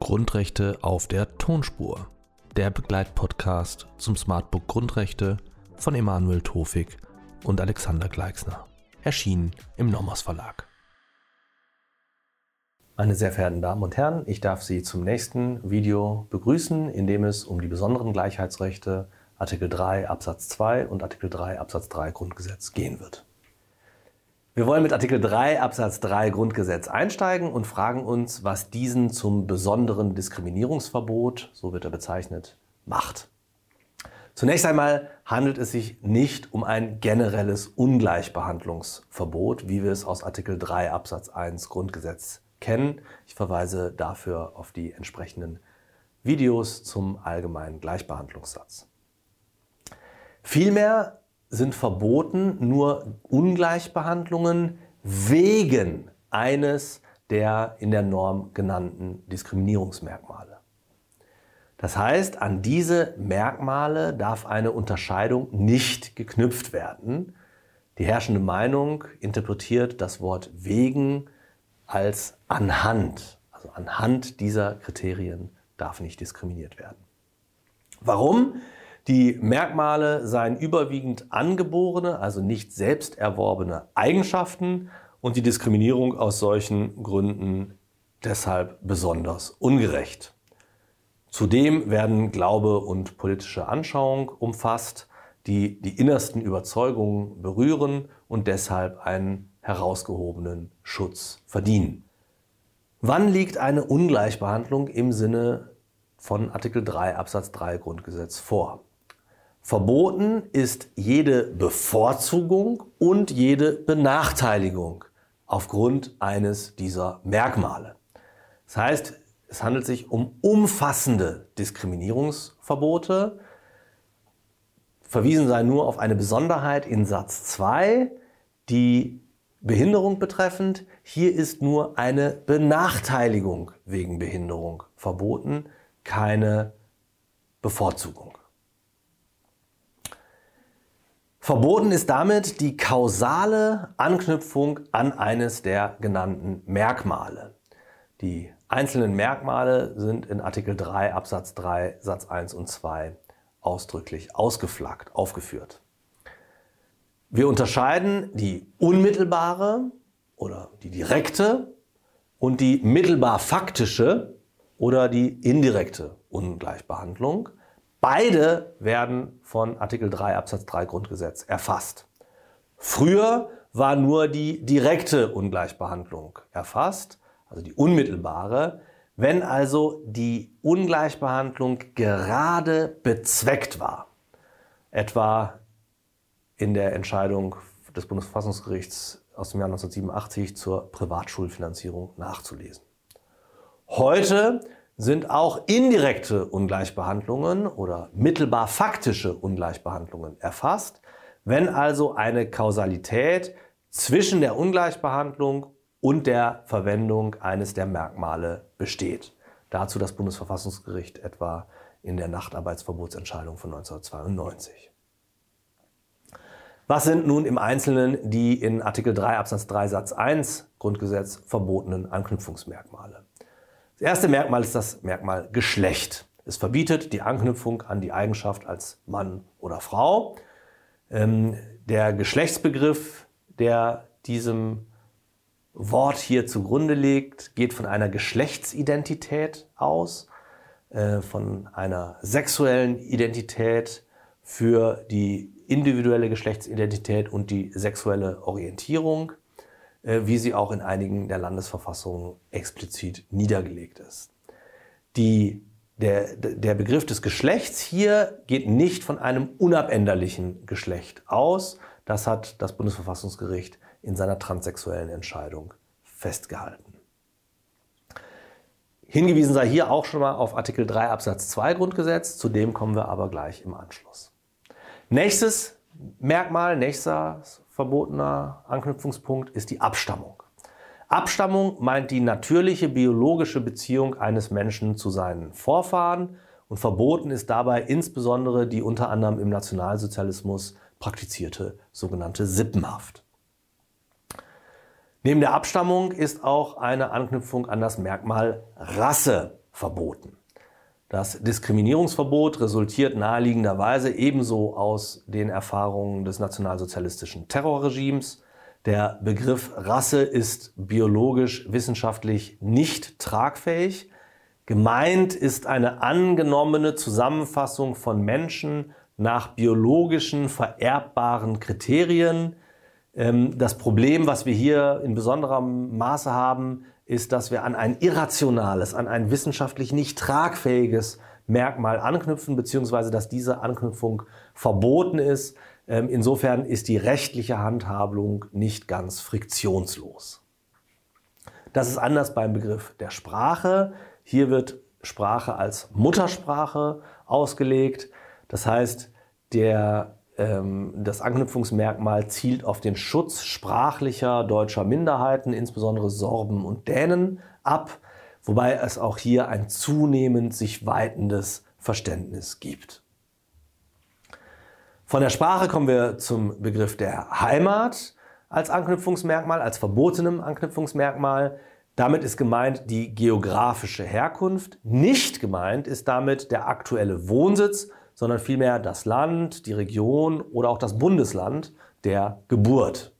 Grundrechte auf der Tonspur. Der Begleitpodcast zum Smartbook Grundrechte von Emanuel Tofik und Alexander Gleixner. Erschienen im Nomos Verlag. Meine sehr verehrten Damen und Herren, ich darf Sie zum nächsten Video begrüßen, in dem es um die besonderen Gleichheitsrechte Artikel 3 Absatz 2 und Artikel 3 Absatz 3 Grundgesetz gehen wird. Wir wollen mit Artikel 3 Absatz 3 Grundgesetz einsteigen und fragen uns, was diesen zum besonderen Diskriminierungsverbot, so wird er bezeichnet, macht. Zunächst einmal handelt es sich nicht um ein generelles Ungleichbehandlungsverbot, wie wir es aus Artikel 3 Absatz 1 Grundgesetz kennen. Ich verweise dafür auf die entsprechenden Videos zum allgemeinen Gleichbehandlungssatz. Vielmehr sind verboten nur Ungleichbehandlungen wegen eines der in der Norm genannten Diskriminierungsmerkmale. Das heißt, an diese Merkmale darf eine Unterscheidung nicht geknüpft werden. Die herrschende Meinung interpretiert das Wort wegen als anhand. Also anhand dieser Kriterien darf nicht diskriminiert werden. Warum? Die Merkmale seien überwiegend angeborene, also nicht selbst erworbene Eigenschaften und die Diskriminierung aus solchen Gründen deshalb besonders ungerecht. Zudem werden Glaube und politische Anschauung umfasst, die die innersten Überzeugungen berühren und deshalb einen herausgehobenen Schutz verdienen. Wann liegt eine Ungleichbehandlung im Sinne von Artikel 3 Absatz 3 Grundgesetz vor? Verboten ist jede Bevorzugung und jede Benachteiligung aufgrund eines dieser Merkmale. Das heißt, es handelt sich um umfassende Diskriminierungsverbote. Verwiesen sei nur auf eine Besonderheit in Satz 2, die Behinderung betreffend. Hier ist nur eine Benachteiligung wegen Behinderung verboten, keine Bevorzugung. Verboten ist damit die kausale Anknüpfung an eines der genannten Merkmale. Die einzelnen Merkmale sind in Artikel 3 Absatz 3 Satz 1 und 2 ausdrücklich ausgeflaggt, aufgeführt. Wir unterscheiden die unmittelbare oder die direkte und die mittelbar faktische oder die indirekte Ungleichbehandlung. Beide werden von Artikel 3 Absatz 3 Grundgesetz erfasst. Früher war nur die direkte Ungleichbehandlung erfasst, also die unmittelbare. Wenn also die Ungleichbehandlung gerade bezweckt war, etwa in der Entscheidung des Bundesverfassungsgerichts aus dem Jahr 1987 zur Privatschulfinanzierung nachzulesen. Heute sind auch indirekte Ungleichbehandlungen oder mittelbar faktische Ungleichbehandlungen erfasst, wenn also eine Kausalität zwischen der Ungleichbehandlung und der Verwendung eines der Merkmale besteht. Dazu das Bundesverfassungsgericht etwa in der Nachtarbeitsverbotsentscheidung von 1992. Was sind nun im Einzelnen die in Artikel 3 Absatz 3 Satz 1 Grundgesetz verbotenen Anknüpfungsmerkmale? Das erste Merkmal ist das Merkmal Geschlecht. Es verbietet die Anknüpfung an die Eigenschaft als Mann oder Frau. Ähm, der Geschlechtsbegriff, der diesem Wort hier zugrunde liegt, geht von einer Geschlechtsidentität aus, äh, von einer sexuellen Identität für die individuelle Geschlechtsidentität und die sexuelle Orientierung. Äh, wie sie auch in einigen der Landesverfassungen explizit niedergelegt ist. Die, der, der Begriff des Geschlechts hier geht nicht von einem unabänderlichen Geschlecht aus. Das hat das Bundesverfassungsgericht in seiner transsexuellen Entscheidung festgehalten. Hingewiesen sei hier auch schon mal auf Artikel 3 Absatz 2 Grundgesetz, zu dem kommen wir aber gleich im Anschluss. Nächstes Merkmal, nächster verbotener Anknüpfungspunkt ist die Abstammung. Abstammung meint die natürliche biologische Beziehung eines Menschen zu seinen Vorfahren und verboten ist dabei insbesondere die unter anderem im Nationalsozialismus praktizierte sogenannte Sippenhaft. Neben der Abstammung ist auch eine Anknüpfung an das Merkmal Rasse verboten. Das Diskriminierungsverbot resultiert naheliegenderweise ebenso aus den Erfahrungen des nationalsozialistischen Terrorregimes. Der Begriff Rasse ist biologisch wissenschaftlich nicht tragfähig. Gemeint ist eine angenommene Zusammenfassung von Menschen nach biologischen vererbbaren Kriterien. Ähm, das Problem, was wir hier in besonderem Maße haben, ist, dass wir an ein irrationales, an ein wissenschaftlich nicht tragfähiges Merkmal anknüpfen, beziehungsweise dass diese Anknüpfung verboten ist. Ähm, insofern ist die rechtliche Handhabung nicht ganz friktionslos. Das ist anders beim Begriff der Sprache. Hier wird Sprache als Muttersprache ausgelegt. Das heißt, der das Anknüpfungsmerkmal zielt auf den Schutz sprachlicher deutscher Minderheiten, insbesondere Sorben und Dänen, ab, wobei es auch hier ein zunehmend sich weitendes Verständnis gibt. Von der Sprache kommen wir zum Begriff der Heimat als Anknüpfungsmerkmal, als verbotenem Anknüpfungsmerkmal. Damit ist gemeint die geografische Herkunft. Nicht gemeint ist damit der aktuelle Wohnsitz sondern vielmehr das Land, die Region oder auch das Bundesland der Geburt.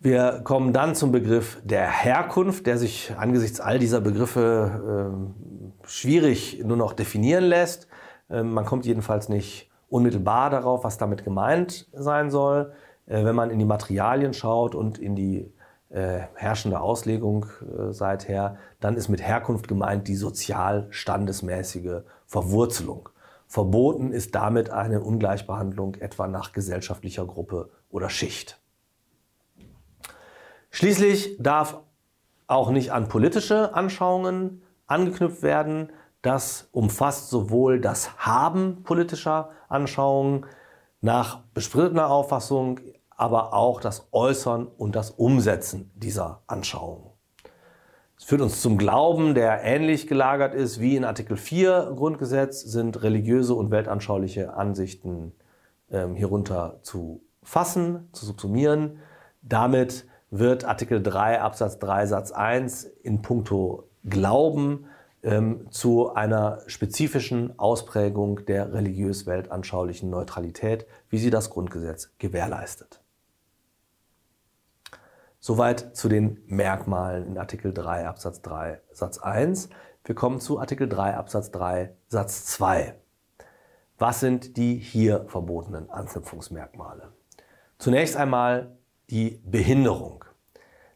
Wir kommen dann zum Begriff der Herkunft, der sich angesichts all dieser Begriffe äh, schwierig nur noch definieren lässt. Äh, man kommt jedenfalls nicht unmittelbar darauf, was damit gemeint sein soll. Äh, wenn man in die Materialien schaut und in die herrschende Auslegung äh, seither, dann ist mit Herkunft gemeint die sozial standesmäßige Verwurzelung. Verboten ist damit eine Ungleichbehandlung etwa nach gesellschaftlicher Gruppe oder Schicht. Schließlich darf auch nicht an politische Anschauungen angeknüpft werden. Das umfasst sowohl das Haben politischer Anschauungen nach besprittener Auffassung aber auch das Äußern und das Umsetzen dieser Anschauungen. Es führt uns zum Glauben, der ähnlich gelagert ist wie in Artikel 4 Grundgesetz, sind religiöse und weltanschauliche Ansichten ähm, hierunter zu fassen, zu subsumieren. Damit wird Artikel 3 Absatz 3 Satz 1 in puncto Glauben ähm, zu einer spezifischen Ausprägung der religiös-weltanschaulichen Neutralität, wie sie das Grundgesetz gewährleistet. Soweit zu den Merkmalen in Artikel 3 Absatz 3 Satz 1. Wir kommen zu Artikel 3 Absatz 3 Satz 2. Was sind die hier verbotenen Anknüpfungsmerkmale? Zunächst einmal die Behinderung.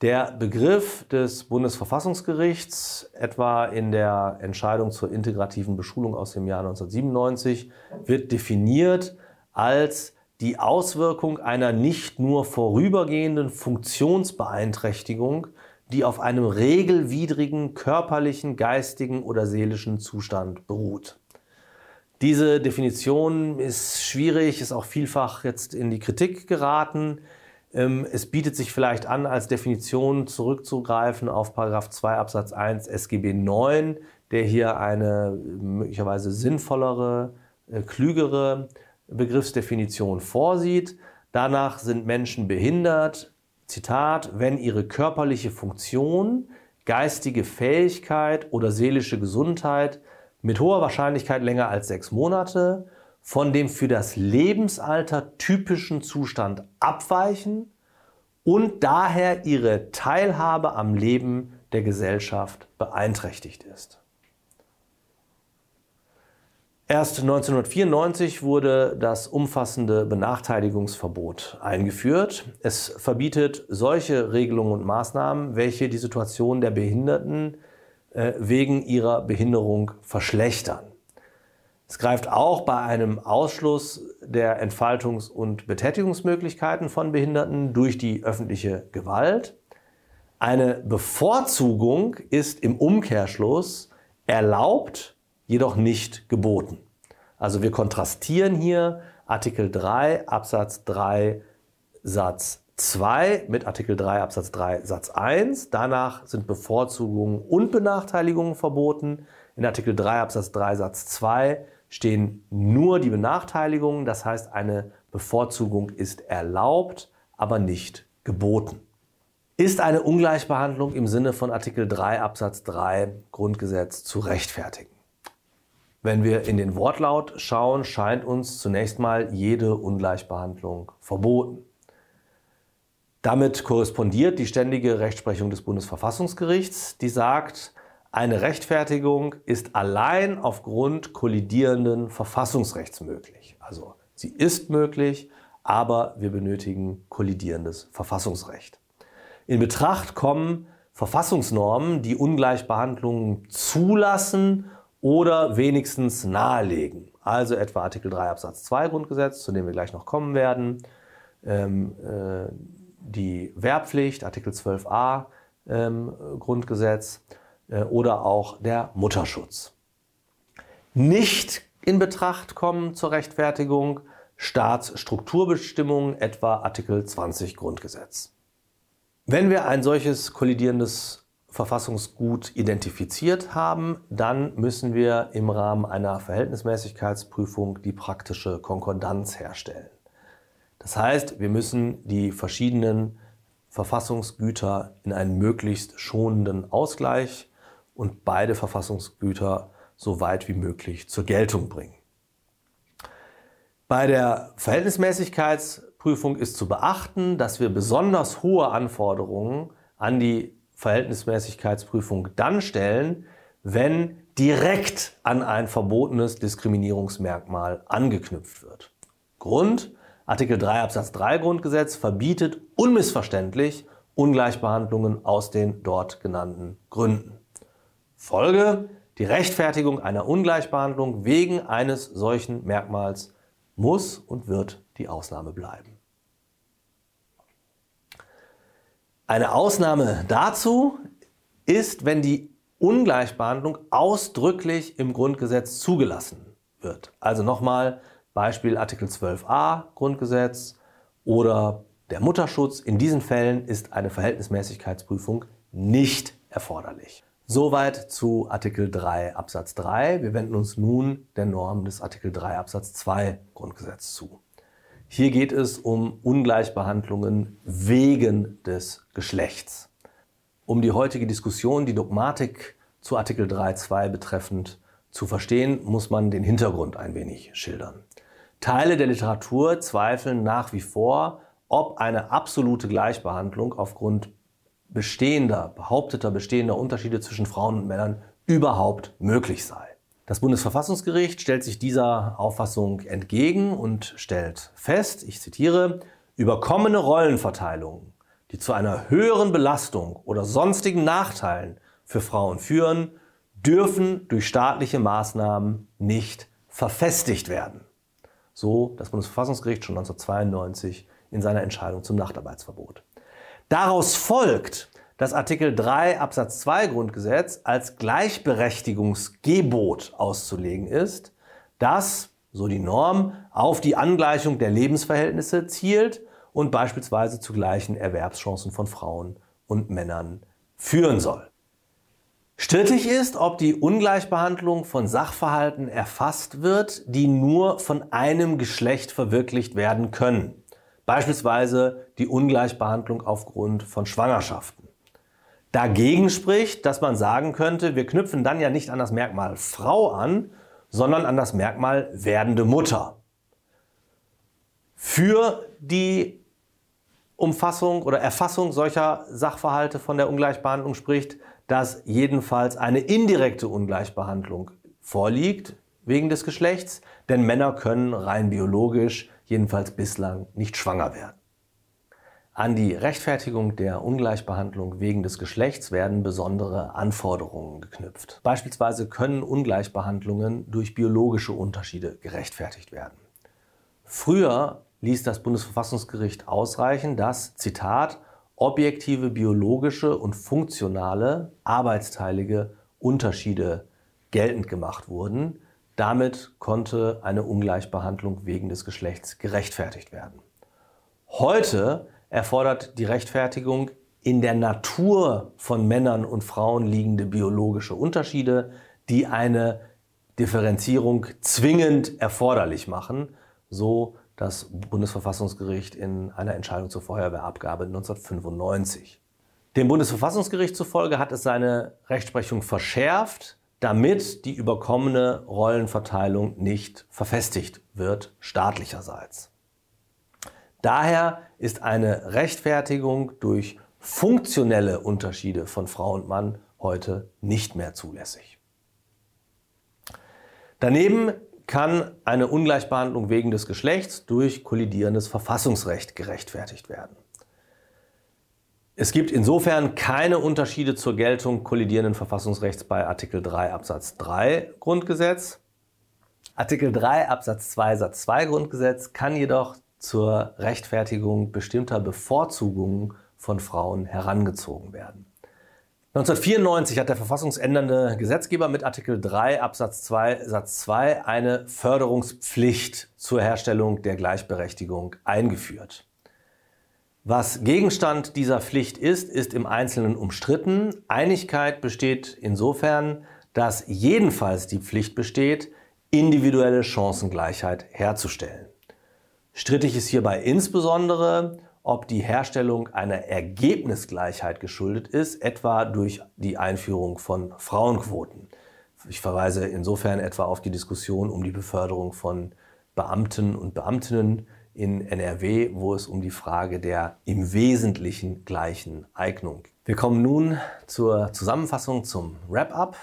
Der Begriff des Bundesverfassungsgerichts, etwa in der Entscheidung zur integrativen Beschulung aus dem Jahr 1997, wird definiert als die Auswirkung einer nicht nur vorübergehenden Funktionsbeeinträchtigung, die auf einem regelwidrigen körperlichen, geistigen oder seelischen Zustand beruht. Diese Definition ist schwierig, ist auch vielfach jetzt in die Kritik geraten. Ähm, es bietet sich vielleicht an, als Definition zurückzugreifen auf 2 Absatz 1 SGB 9, der hier eine möglicherweise sinnvollere, äh, klügere Begriffsdefinition vorsieht. Danach sind Menschen behindert, Zitat, wenn ihre körperliche Funktion, geistige Fähigkeit oder seelische Gesundheit mit hoher Wahrscheinlichkeit länger als sechs Monate von dem für das Lebensalter typischen Zustand abweichen und daher ihre Teilhabe am Leben der Gesellschaft beeinträchtigt ist. Erst 1994 wurde das umfassende Benachteiligungsverbot eingeführt. Es verbietet solche Regelungen und Maßnahmen, welche die Situation der Behinderten äh, wegen ihrer Behinderung verschlechtern. Es greift auch bei einem Ausschluss der Entfaltungs- und Betätigungsmöglichkeiten von Behinderten durch die öffentliche Gewalt. Eine Bevorzugung ist im Umkehrschluss erlaubt, jedoch nicht geboten. Also wir kontrastieren hier Artikel 3 Absatz 3 Satz 2 mit Artikel 3 Absatz 3 Satz 1. Danach sind Bevorzugungen und Benachteiligungen verboten. In Artikel 3 Absatz 3 Satz 2 stehen nur die Benachteiligungen, das heißt eine Bevorzugung ist erlaubt, aber nicht geboten. Ist eine Ungleichbehandlung im Sinne von Artikel 3 Absatz 3 Grundgesetz zu rechtfertigen? Wenn wir in den Wortlaut schauen, scheint uns zunächst mal jede Ungleichbehandlung verboten. Damit korrespondiert die ständige Rechtsprechung des Bundesverfassungsgerichts, die sagt, eine Rechtfertigung ist allein aufgrund kollidierenden Verfassungsrechts möglich. Also sie ist möglich, aber wir benötigen kollidierendes Verfassungsrecht. In Betracht kommen Verfassungsnormen, die Ungleichbehandlungen zulassen oder wenigstens nahelegen. Also etwa Artikel 3 Absatz 2 Grundgesetz, zu dem wir gleich noch kommen werden, ähm, äh, die Wehrpflicht, Artikel 12a ähm, Grundgesetz äh, oder auch der Mutterschutz. Nicht in Betracht kommen zur Rechtfertigung Staatsstrukturbestimmungen, etwa Artikel 20 Grundgesetz. Wenn wir ein solches kollidierendes Verfassungsgut identifiziert haben, dann müssen wir im Rahmen einer Verhältnismäßigkeitsprüfung die praktische Konkordanz herstellen. Das heißt, wir müssen die verschiedenen Verfassungsgüter in einen möglichst schonenden Ausgleich und beide Verfassungsgüter so weit wie möglich zur Geltung bringen. Bei der Verhältnismäßigkeitsprüfung ist zu beachten, dass wir besonders hohe Anforderungen an die Verhältnismäßigkeitsprüfung dann stellen, wenn direkt an ein verbotenes Diskriminierungsmerkmal angeknüpft wird. Grund, Artikel 3 Absatz 3 Grundgesetz verbietet unmissverständlich Ungleichbehandlungen aus den dort genannten Gründen. Folge, die Rechtfertigung einer Ungleichbehandlung wegen eines solchen Merkmals muss und wird die Ausnahme bleiben. Eine Ausnahme dazu ist, wenn die Ungleichbehandlung ausdrücklich im Grundgesetz zugelassen wird. Also nochmal Beispiel Artikel 12a Grundgesetz oder der Mutterschutz. In diesen Fällen ist eine Verhältnismäßigkeitsprüfung nicht erforderlich. Soweit zu Artikel 3 Absatz 3. Wir wenden uns nun der Norm des Artikel 3 Absatz 2 Grundgesetz zu. Hier geht es um Ungleichbehandlungen wegen des Geschlechts. Um die heutige Diskussion, die Dogmatik zu Artikel 3.2 betreffend zu verstehen, muss man den Hintergrund ein wenig schildern. Teile der Literatur zweifeln nach wie vor, ob eine absolute Gleichbehandlung aufgrund bestehender, behaupteter bestehender Unterschiede zwischen Frauen und Männern überhaupt möglich sei. Das Bundesverfassungsgericht stellt sich dieser Auffassung entgegen und stellt fest, ich zitiere, überkommene Rollenverteilungen, die zu einer höheren Belastung oder sonstigen Nachteilen für Frauen führen, dürfen durch staatliche Maßnahmen nicht verfestigt werden. So das Bundesverfassungsgericht schon 1992 in seiner Entscheidung zum Nachtarbeitsverbot. Daraus folgt, das Artikel 3 Absatz 2 Grundgesetz als Gleichberechtigungsgebot auszulegen ist, das, so die Norm, auf die Angleichung der Lebensverhältnisse zielt und beispielsweise zu gleichen Erwerbschancen von Frauen und Männern führen soll. Strittig ist, ob die Ungleichbehandlung von Sachverhalten erfasst wird, die nur von einem Geschlecht verwirklicht werden können. Beispielsweise die Ungleichbehandlung aufgrund von Schwangerschaften. Dagegen spricht, dass man sagen könnte, wir knüpfen dann ja nicht an das Merkmal Frau an, sondern an das Merkmal werdende Mutter. Für die Umfassung oder Erfassung solcher Sachverhalte von der Ungleichbehandlung spricht, dass jedenfalls eine indirekte Ungleichbehandlung vorliegt wegen des Geschlechts, denn Männer können rein biologisch jedenfalls bislang nicht schwanger werden. An die Rechtfertigung der Ungleichbehandlung wegen des Geschlechts werden besondere Anforderungen geknüpft. Beispielsweise können Ungleichbehandlungen durch biologische Unterschiede gerechtfertigt werden. Früher ließ das Bundesverfassungsgericht ausreichen, dass, Zitat, objektive biologische und funktionale arbeitsteilige Unterschiede geltend gemacht wurden. Damit konnte eine Ungleichbehandlung wegen des Geschlechts gerechtfertigt werden. Heute erfordert die Rechtfertigung in der Natur von Männern und Frauen liegende biologische Unterschiede, die eine Differenzierung zwingend erforderlich machen, so das Bundesverfassungsgericht in einer Entscheidung zur Feuerwehrabgabe 1995. Dem Bundesverfassungsgericht zufolge hat es seine Rechtsprechung verschärft, damit die überkommene Rollenverteilung nicht verfestigt wird staatlicherseits. Daher ist eine Rechtfertigung durch funktionelle Unterschiede von Frau und Mann heute nicht mehr zulässig. Daneben kann eine Ungleichbehandlung wegen des Geschlechts durch kollidierendes Verfassungsrecht gerechtfertigt werden. Es gibt insofern keine Unterschiede zur Geltung kollidierenden Verfassungsrechts bei Artikel 3 Absatz 3 Grundgesetz. Artikel 3 Absatz 2 Satz 2 Grundgesetz kann jedoch zur Rechtfertigung bestimmter Bevorzugungen von Frauen herangezogen werden. 1994 hat der verfassungsändernde Gesetzgeber mit Artikel 3 Absatz 2 Satz 2 eine Förderungspflicht zur Herstellung der Gleichberechtigung eingeführt. Was Gegenstand dieser Pflicht ist, ist im Einzelnen umstritten. Einigkeit besteht insofern, dass jedenfalls die Pflicht besteht, individuelle Chancengleichheit herzustellen. Strittig ist hierbei insbesondere, ob die Herstellung einer Ergebnisgleichheit geschuldet ist, etwa durch die Einführung von Frauenquoten. Ich verweise insofern etwa auf die Diskussion um die Beförderung von Beamten und Beamtinnen in NRW, wo es um die Frage der im Wesentlichen gleichen Eignung. Wir kommen nun zur Zusammenfassung zum Wrap-up.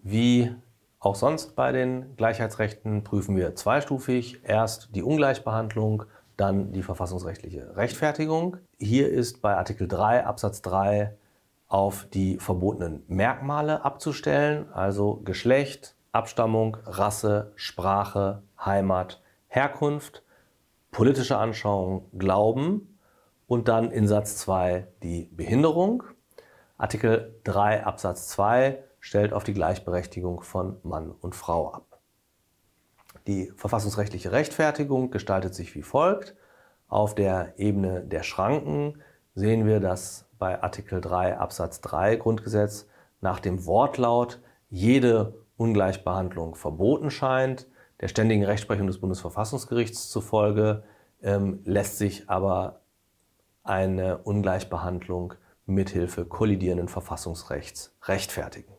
Wie auch sonst bei den Gleichheitsrechten prüfen wir zweistufig. Erst die Ungleichbehandlung, dann die verfassungsrechtliche Rechtfertigung. Hier ist bei Artikel 3 Absatz 3 auf die verbotenen Merkmale abzustellen, also Geschlecht, Abstammung, Rasse, Sprache, Heimat, Herkunft, politische Anschauung, Glauben und dann in Satz 2 die Behinderung. Artikel 3 Absatz 2 stellt auf die Gleichberechtigung von Mann und Frau ab. Die verfassungsrechtliche Rechtfertigung gestaltet sich wie folgt. Auf der Ebene der Schranken sehen wir, dass bei Artikel 3 Absatz 3 Grundgesetz nach dem Wortlaut jede Ungleichbehandlung verboten scheint. Der ständigen Rechtsprechung des Bundesverfassungsgerichts zufolge ähm, lässt sich aber eine Ungleichbehandlung mithilfe kollidierenden Verfassungsrechts rechtfertigen.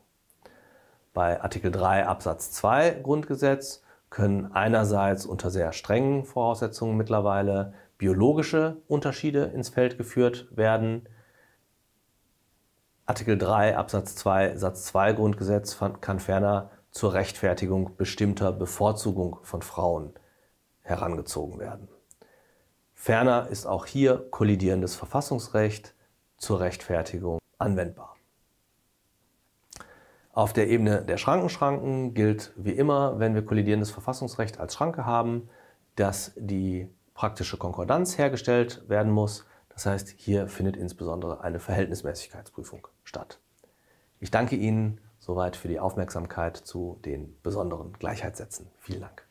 Bei Artikel 3 Absatz 2 Grundgesetz können einerseits unter sehr strengen Voraussetzungen mittlerweile biologische Unterschiede ins Feld geführt werden. Artikel 3 Absatz 2 Satz 2 Grundgesetz kann ferner zur Rechtfertigung bestimmter Bevorzugung von Frauen herangezogen werden. Ferner ist auch hier kollidierendes Verfassungsrecht zur Rechtfertigung anwendbar. Auf der Ebene der Schrankenschranken gilt wie immer, wenn wir kollidierendes Verfassungsrecht als Schranke haben, dass die praktische Konkordanz hergestellt werden muss. Das heißt, hier findet insbesondere eine Verhältnismäßigkeitsprüfung statt. Ich danke Ihnen soweit für die Aufmerksamkeit zu den besonderen Gleichheitssätzen. Vielen Dank.